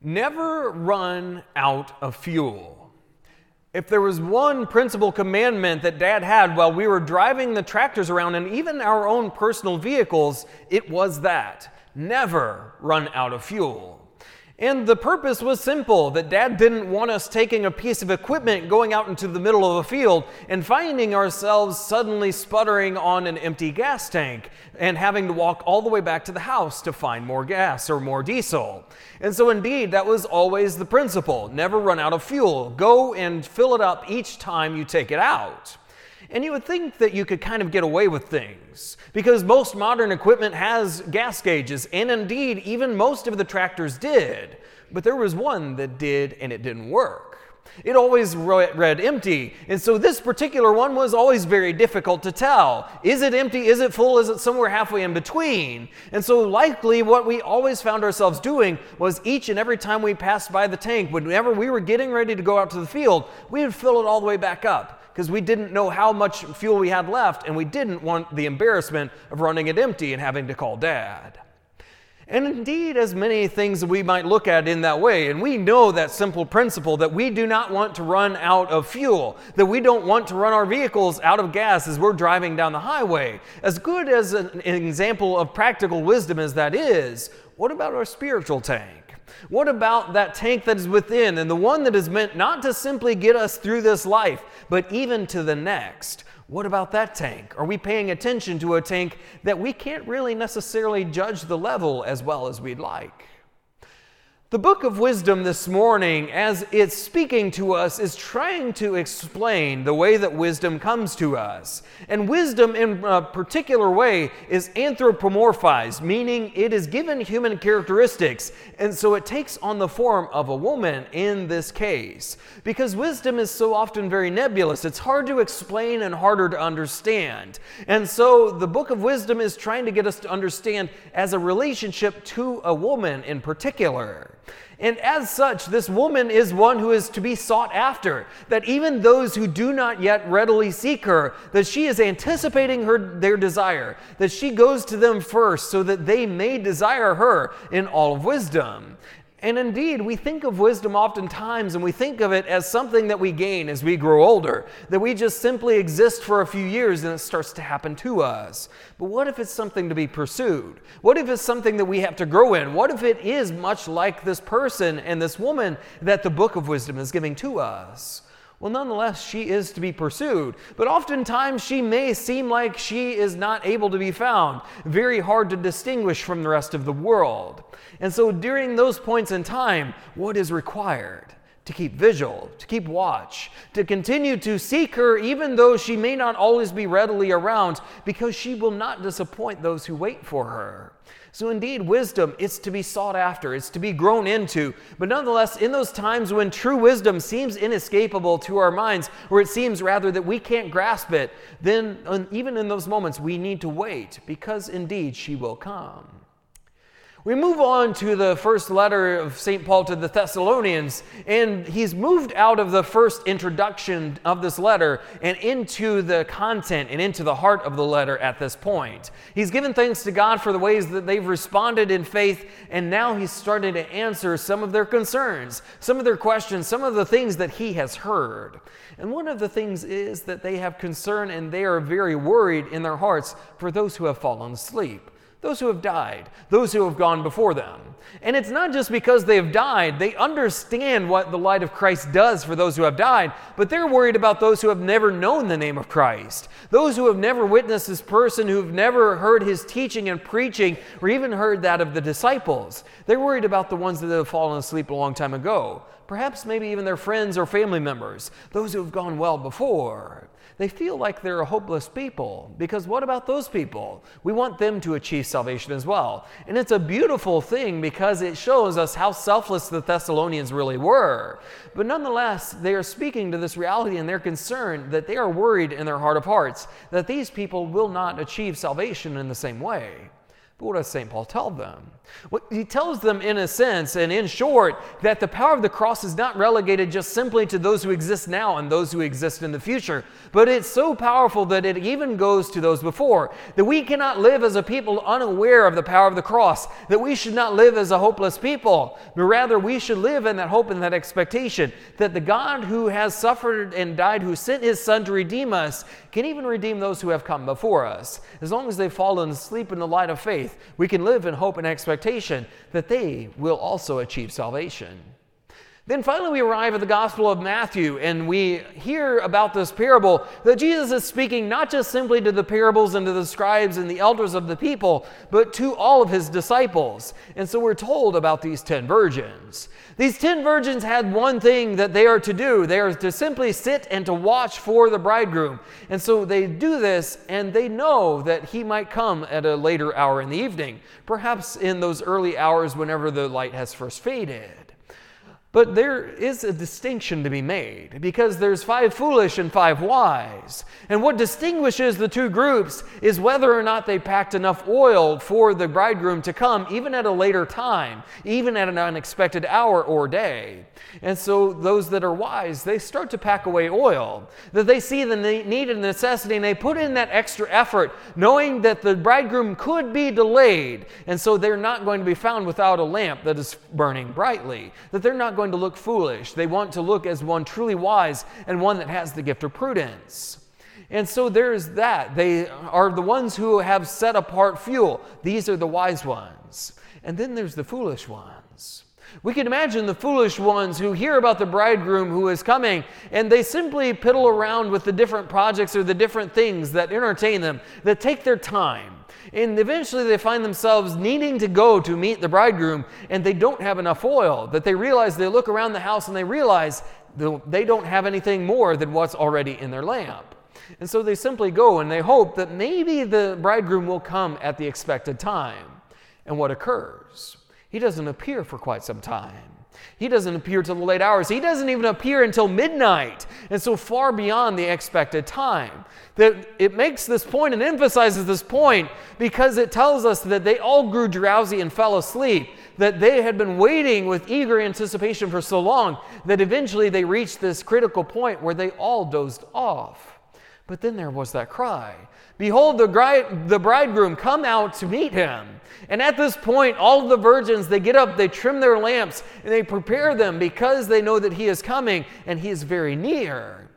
Never run out of fuel. If there was one principal commandment that Dad had while we were driving the tractors around and even our own personal vehicles, it was that never run out of fuel. And the purpose was simple that dad didn't want us taking a piece of equipment, going out into the middle of a field, and finding ourselves suddenly sputtering on an empty gas tank and having to walk all the way back to the house to find more gas or more diesel. And so, indeed, that was always the principle never run out of fuel. Go and fill it up each time you take it out. And you would think that you could kind of get away with things because most modern equipment has gas gauges, and indeed, even most of the tractors did. But there was one that did, and it didn't work. It always read empty. And so this particular one was always very difficult to tell. Is it empty? Is it full? Is it somewhere halfway in between? And so, likely, what we always found ourselves doing was each and every time we passed by the tank, whenever we were getting ready to go out to the field, we would fill it all the way back up because we didn't know how much fuel we had left and we didn't want the embarrassment of running it empty and having to call dad. And indeed, as many things we might look at in that way, and we know that simple principle that we do not want to run out of fuel, that we don't want to run our vehicles out of gas as we're driving down the highway. As good as an example of practical wisdom as that is, what about our spiritual tank? What about that tank that is within and the one that is meant not to simply get us through this life, but even to the next? What about that tank? Are we paying attention to a tank that we can't really necessarily judge the level as well as we'd like? The book of wisdom this morning, as it's speaking to us, is trying to explain the way that wisdom comes to us. And wisdom, in a particular way, is anthropomorphized, meaning it is given human characteristics. And so it takes on the form of a woman in this case. Because wisdom is so often very nebulous, it's hard to explain and harder to understand. And so the book of wisdom is trying to get us to understand as a relationship to a woman in particular. And as such, this woman is one who is to be sought after. That even those who do not yet readily seek her, that she is anticipating her their desire, that she goes to them first so that they may desire her in all of wisdom. And indeed, we think of wisdom oftentimes and we think of it as something that we gain as we grow older, that we just simply exist for a few years and it starts to happen to us. But what if it's something to be pursued? What if it's something that we have to grow in? What if it is much like this person and this woman that the book of wisdom is giving to us? Well, nonetheless, she is to be pursued. But oftentimes, she may seem like she is not able to be found, very hard to distinguish from the rest of the world. And so, during those points in time, what is required? To keep vigil, to keep watch, to continue to seek her, even though she may not always be readily around, because she will not disappoint those who wait for her. So, indeed, wisdom is to be sought after, it's to be grown into. But nonetheless, in those times when true wisdom seems inescapable to our minds, or it seems rather that we can't grasp it, then even in those moments, we need to wait because indeed she will come. We move on to the first letter of St. Paul to the Thessalonians, and he's moved out of the first introduction of this letter and into the content and into the heart of the letter at this point. He's given thanks to God for the ways that they've responded in faith, and now he's starting to answer some of their concerns, some of their questions, some of the things that he has heard. And one of the things is that they have concern and they are very worried in their hearts for those who have fallen asleep those who have died, those who have gone before them. And it's not just because they have died, they understand what the light of Christ does for those who have died, but they're worried about those who have never known the name of Christ, those who have never witnessed this person, who have never heard his teaching and preaching, or even heard that of the disciples. They're worried about the ones that have fallen asleep a long time ago, perhaps maybe even their friends or family members, those who have gone well before they feel like they're a hopeless people because what about those people? We want them to achieve salvation as well. And it's a beautiful thing because it shows us how selfless the Thessalonians really were. But nonetheless, they are speaking to this reality and they're concerned that they are worried in their heart of hearts that these people will not achieve salvation in the same way. But what does St. Paul tell them? Well, he tells them, in a sense and in short, that the power of the cross is not relegated just simply to those who exist now and those who exist in the future, but it's so powerful that it even goes to those before. That we cannot live as a people unaware of the power of the cross, that we should not live as a hopeless people, but rather we should live in that hope and that expectation that the God who has suffered and died, who sent his Son to redeem us, can even redeem those who have come before us. As long as they've fallen asleep in the light of faith, we can live in hope and expectation that they will also achieve salvation. Then finally, we arrive at the Gospel of Matthew and we hear about this parable that Jesus is speaking not just simply to the parables and to the scribes and the elders of the people, but to all of his disciples. And so we're told about these ten virgins. These ten virgins had one thing that they are to do they are to simply sit and to watch for the bridegroom. And so they do this and they know that he might come at a later hour in the evening, perhaps in those early hours whenever the light has first faded. But there is a distinction to be made because there's five foolish and five wise. And what distinguishes the two groups is whether or not they packed enough oil for the bridegroom to come, even at a later time, even at an unexpected hour or day. And so those that are wise, they start to pack away oil, that they see the need and necessity, and they put in that extra effort, knowing that the bridegroom could be delayed. And so they're not going to be found without a lamp that is burning brightly, that they're not going going to look foolish. They want to look as one truly wise and one that has the gift of prudence. And so there's that. They are the ones who have set apart fuel. These are the wise ones. And then there's the foolish ones. We can imagine the foolish ones who hear about the bridegroom who is coming and they simply piddle around with the different projects or the different things that entertain them, that take their time. And eventually they find themselves needing to go to meet the bridegroom and they don't have enough oil. That they realize, they look around the house and they realize they don't have anything more than what's already in their lamp. And so they simply go and they hope that maybe the bridegroom will come at the expected time. And what occurs? He doesn't appear for quite some time. He doesn't appear till the late hours. He doesn't even appear until midnight, and so far beyond the expected time. That it makes this point and emphasizes this point because it tells us that they all grew drowsy and fell asleep, that they had been waiting with eager anticipation for so long that eventually they reached this critical point where they all dozed off. But then there was that cry Behold, the, bride, the bridegroom, come out to meet him. And at this point, all of the virgins, they get up, they trim their lamps, and they prepare them because they know that he is coming and he is very near.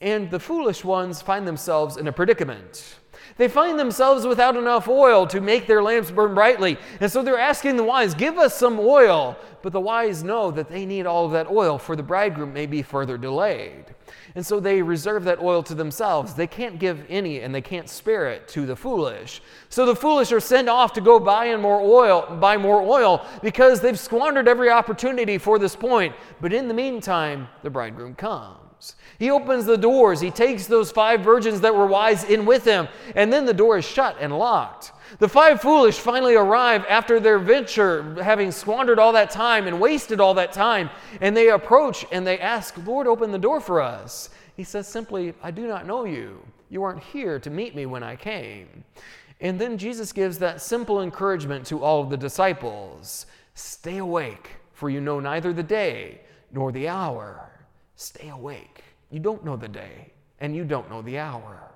And the foolish ones find themselves in a predicament. They find themselves without enough oil to make their lamps burn brightly. And so they're asking the wise, Give us some oil. But the wise know that they need all of that oil, for the bridegroom may be further delayed. And so they reserve that oil to themselves. They can't give any and they can't spare it to the foolish. So the foolish are sent off to go buy in more oil, buy more oil because they've squandered every opportunity for this point. But in the meantime, the bridegroom comes. He opens the doors. He takes those five virgins that were wise in with him, and then the door is shut and locked. The five foolish finally arrive after their venture, having squandered all that time and wasted all that time, and they approach and they ask, Lord, open the door for us. He says simply, I do not know you. You weren't here to meet me when I came. And then Jesus gives that simple encouragement to all of the disciples Stay awake, for you know neither the day nor the hour. Stay awake. You don't know the day, and you don't know the hour.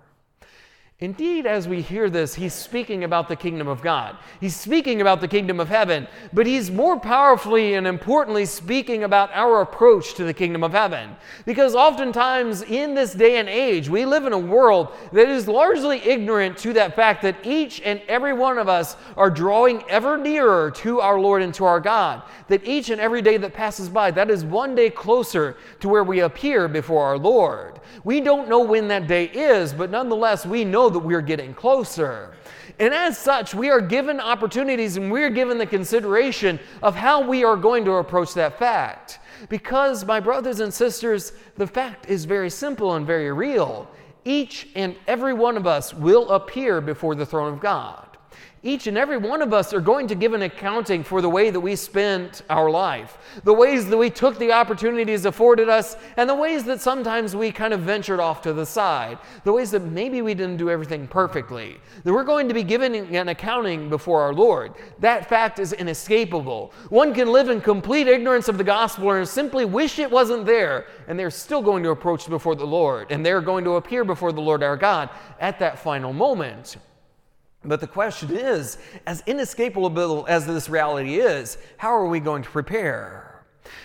Indeed, as we hear this, he's speaking about the kingdom of God. He's speaking about the kingdom of heaven, but he's more powerfully and importantly speaking about our approach to the kingdom of heaven. Because oftentimes in this day and age, we live in a world that is largely ignorant to that fact that each and every one of us are drawing ever nearer to our Lord and to our God. That each and every day that passes by, that is one day closer to where we appear before our Lord. We don't know when that day is, but nonetheless, we know that we are getting closer. And as such, we are given opportunities and we're given the consideration of how we are going to approach that fact. Because, my brothers and sisters, the fact is very simple and very real. Each and every one of us will appear before the throne of God. Each and every one of us are going to give an accounting for the way that we spent our life, the ways that we took the opportunities afforded us, and the ways that sometimes we kind of ventured off to the side, the ways that maybe we didn't do everything perfectly. That we're going to be given an accounting before our Lord. That fact is inescapable. One can live in complete ignorance of the gospel and simply wish it wasn't there, and they're still going to approach before the Lord, and they're going to appear before the Lord our God at that final moment. But the question is, as inescapable as this reality is, how are we going to prepare?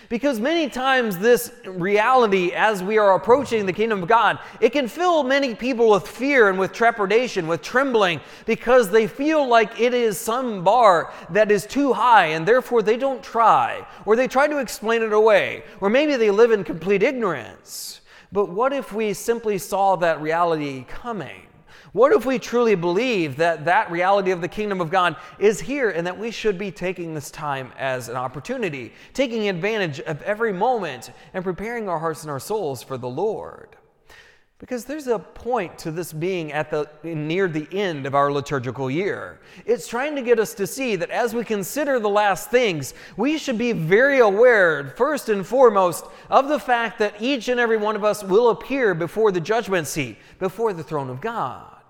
Because many times, this reality, as we are approaching the kingdom of God, it can fill many people with fear and with trepidation, with trembling, because they feel like it is some bar that is too high, and therefore they don't try, or they try to explain it away, or maybe they live in complete ignorance. But what if we simply saw that reality coming? What if we truly believe that that reality of the kingdom of God is here and that we should be taking this time as an opportunity, taking advantage of every moment and preparing our hearts and our souls for the Lord? Because there's a point to this being at the near the end of our liturgical year. It's trying to get us to see that as we consider the last things, we should be very aware, first and foremost, of the fact that each and every one of us will appear before the judgment seat, before the throne of God.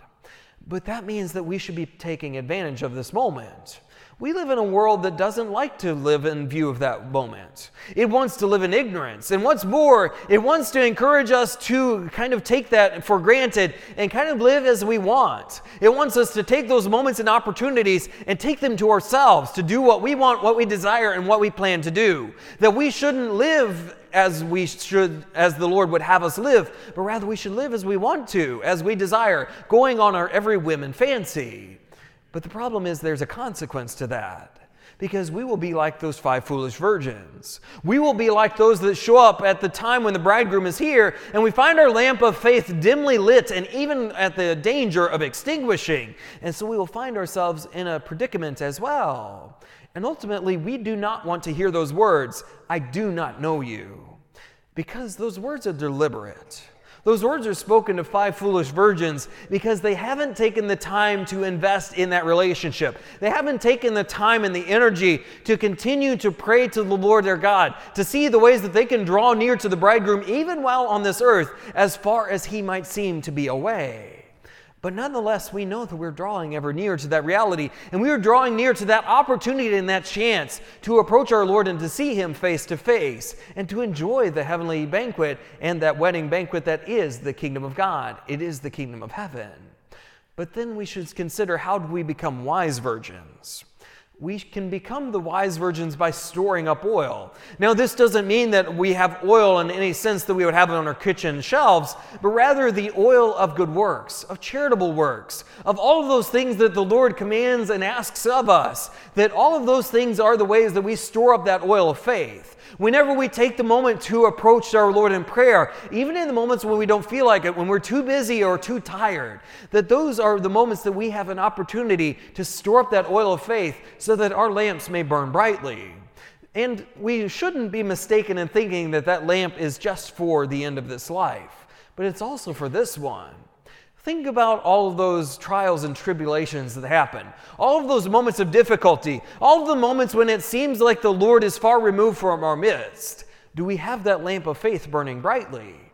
But that means that we should be taking advantage of this moment. We live in a world that doesn't like to live in view of that moment. It wants to live in ignorance. And what's more, it wants to encourage us to kind of take that for granted and kind of live as we want. It wants us to take those moments and opportunities and take them to ourselves to do what we want, what we desire, and what we plan to do. That we shouldn't live as we should, as the Lord would have us live, but rather we should live as we want to, as we desire, going on our every whim and fancy. But the problem is there's a consequence to that. Because we will be like those five foolish virgins. We will be like those that show up at the time when the bridegroom is here and we find our lamp of faith dimly lit and even at the danger of extinguishing. And so we will find ourselves in a predicament as well. And ultimately, we do not want to hear those words, I do not know you, because those words are deliberate. Those words are spoken to five foolish virgins because they haven't taken the time to invest in that relationship. They haven't taken the time and the energy to continue to pray to the Lord their God, to see the ways that they can draw near to the bridegroom even while on this earth, as far as he might seem to be away. But nonetheless, we know that we're drawing ever nearer to that reality, and we are drawing near to that opportunity and that chance to approach our Lord and to see Him face to face, and to enjoy the heavenly banquet and that wedding banquet that is the kingdom of God. It is the kingdom of heaven. But then we should consider how do we become wise virgins? We can become the wise virgins by storing up oil. Now, this doesn't mean that we have oil in any sense that we would have it on our kitchen shelves, but rather the oil of good works, of charitable works, of all of those things that the Lord commands and asks of us. That all of those things are the ways that we store up that oil of faith. Whenever we take the moment to approach our Lord in prayer, even in the moments when we don't feel like it, when we're too busy or too tired, that those are the moments that we have an opportunity to store up that oil of faith so that our lamps may burn brightly. And we shouldn't be mistaken in thinking that that lamp is just for the end of this life, but it's also for this one. Think about all of those trials and tribulations that happen, all of those moments of difficulty, all of the moments when it seems like the Lord is far removed from our midst. Do we have that lamp of faith burning brightly?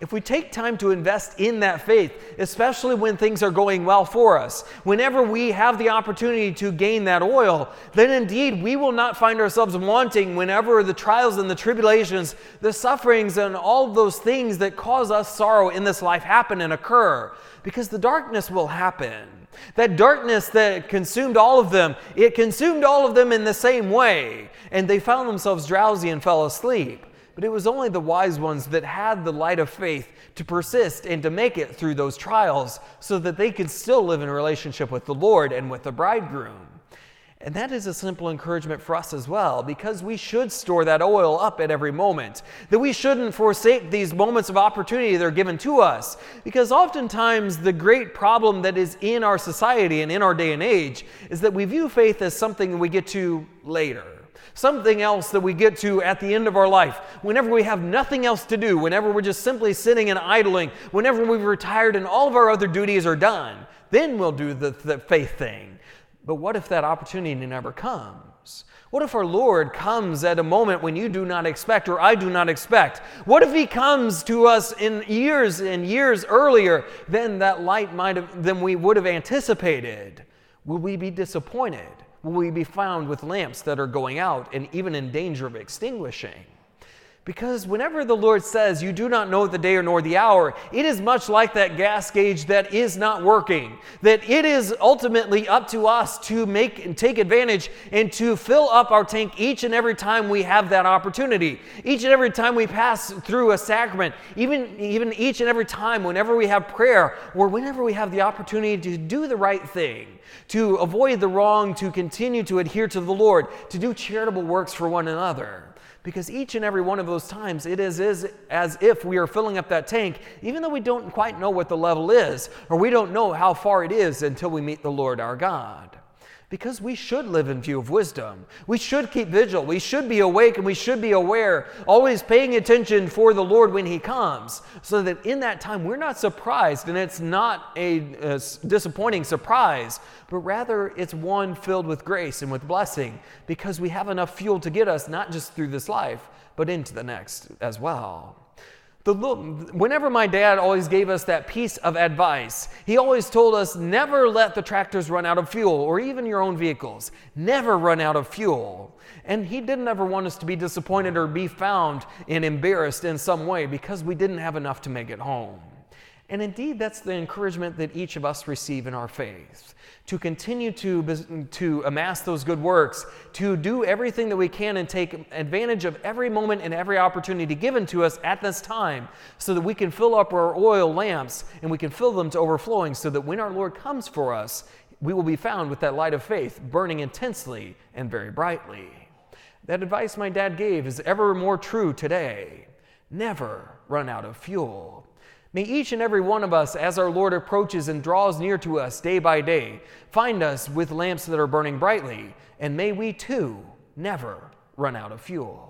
If we take time to invest in that faith, especially when things are going well for us, whenever we have the opportunity to gain that oil, then indeed we will not find ourselves wanting whenever the trials and the tribulations, the sufferings, and all those things that cause us sorrow in this life happen and occur because the darkness will happen. That darkness that consumed all of them, it consumed all of them in the same way, and they found themselves drowsy and fell asleep. But it was only the wise ones that had the light of faith to persist and to make it through those trials so that they could still live in relationship with the Lord and with the bridegroom. And that is a simple encouragement for us as well, because we should store that oil up at every moment. That we shouldn't forsake these moments of opportunity that are given to us. Because oftentimes, the great problem that is in our society and in our day and age is that we view faith as something we get to later. Something else that we get to at the end of our life, whenever we have nothing else to do, whenever we're just simply sitting and idling, whenever we've retired and all of our other duties are done, then we'll do the, the faith thing. But what if that opportunity never comes? What if our Lord comes at a moment when you do not expect or I do not expect? What if He comes to us in years and years earlier than that light might have, than we would have anticipated? Will we be disappointed? Will we be found with lamps that are going out and even in danger of extinguishing? Because whenever the Lord says, You do not know the day or nor the hour, it is much like that gas gauge that is not working. That it is ultimately up to us to make and take advantage and to fill up our tank each and every time we have that opportunity. Each and every time we pass through a sacrament, even, even each and every time, whenever we have prayer, or whenever we have the opportunity to do the right thing, to avoid the wrong, to continue to adhere to the Lord, to do charitable works for one another. Because each and every one of those times, it is, is as if we are filling up that tank, even though we don't quite know what the level is, or we don't know how far it is until we meet the Lord our God because we should live in view of wisdom. We should keep vigil. We should be awake and we should be aware, always paying attention for the Lord when He comes, so that in that time we're not surprised and it's not a, a disappointing surprise, but rather it's one filled with grace and with blessing because we have enough fuel to get us not just through this life, but into the next as well. The, whenever my dad always gave us that piece of advice, he always told us never let the tractors run out of fuel or even your own vehicles. Never run out of fuel. And he didn't ever want us to be disappointed or be found and embarrassed in some way because we didn't have enough to make it home. And indeed, that's the encouragement that each of us receive in our faith to continue to, to amass those good works, to do everything that we can and take advantage of every moment and every opportunity given to us at this time so that we can fill up our oil lamps and we can fill them to overflowing so that when our Lord comes for us, we will be found with that light of faith burning intensely and very brightly. That advice my dad gave is ever more true today. Never run out of fuel. May each and every one of us, as our Lord approaches and draws near to us day by day, find us with lamps that are burning brightly, and may we too never run out of fuel.